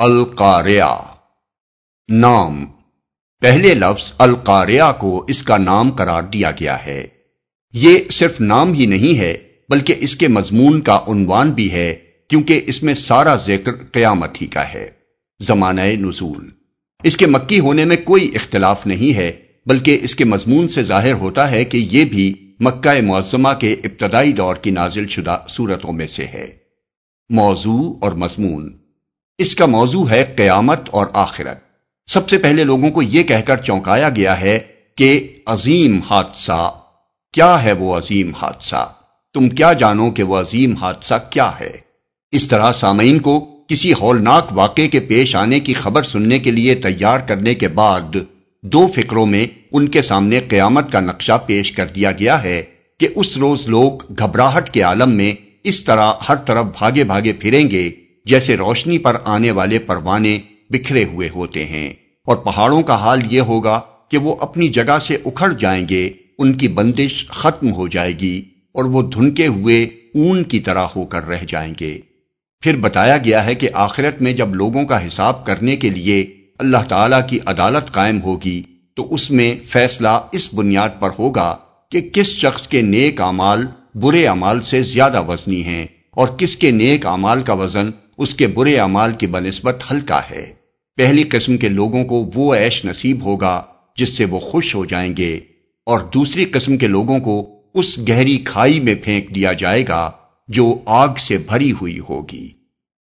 القاریہ نام۔ پہلے لفظ القاریہ کو اس کا نام قرار دیا گیا ہے۔ یہ صرف نام ہی نہیں ہے، بلکہ اس کے مضمون کا عنوان بھی ہے، کیونکہ اس میں سارا ذکر قیامت ہی کا ہے۔ زمانہ نزول۔ اس کے مکی ہونے میں کوئی اختلاف نہیں ہے، بلکہ اس کے مضمون سے ظاہر ہوتا ہے کہ یہ بھی مکہ معظمہ کے ابتدائی دور کی نازل شدہ صورتوں میں سے ہے۔ موضوع اور مضمون۔ اس کا موضوع ہے قیامت اور آخرت۔ سب سے پہلے لوگوں کو یہ کہہ کر چونکایا گیا ہے کہ عظیم حادثہ، کیا ہے وہ عظیم حادثہ؟ تم کیا جانو کہ وہ عظیم حادثہ کیا ہے؟ اس طرح سامعین کو کسی ہولناک واقعے کے پیش آنے کی خبر سننے کے لیے تیار کرنے کے بعد دو فکروں میں ان کے سامنے قیامت کا نقشہ پیش کر دیا گیا ہے کہ اس روز لوگ گھبراہٹ کے عالم میں اس طرح ہر طرف بھاگے بھاگے پھریں گے جیسے روشنی پر آنے والے پروانے بکھرے ہوئے ہوتے ہیں۔ اور پہاڑوں کا حال یہ ہوگا کہ وہ اپنی جگہ سے اکھڑ جائیں گے، ان کی بندش ختم ہو جائے گی اور وہ دھنکے ہوئے اون کی طرح ہو کر رہ جائیں گے۔ پھر بتایا گیا ہے کہ آخرت میں جب لوگوں کا حساب کرنے کے لیے اللہ تعالی کی عدالت قائم ہوگی، تو اس میں فیصلہ اس بنیاد پر ہوگا کہ کس شخص کے نیک اعمال برے اعمال سے زیادہ وزنی ہیں۔ اور کس کے نیک اعمال کا وزن اس کے برے اعمال کی بنسبت ہلکا ہے۔ پہلی قسم کے لوگوں کو وہ عیش نصیب ہوگا جس سے وہ خوش ہو جائیں گے، اور دوسری قسم کے لوگوں کو اس گہری کھائی میں پھینک دیا جائے گا جو آگ سے بھری ہوئی ہوگی۔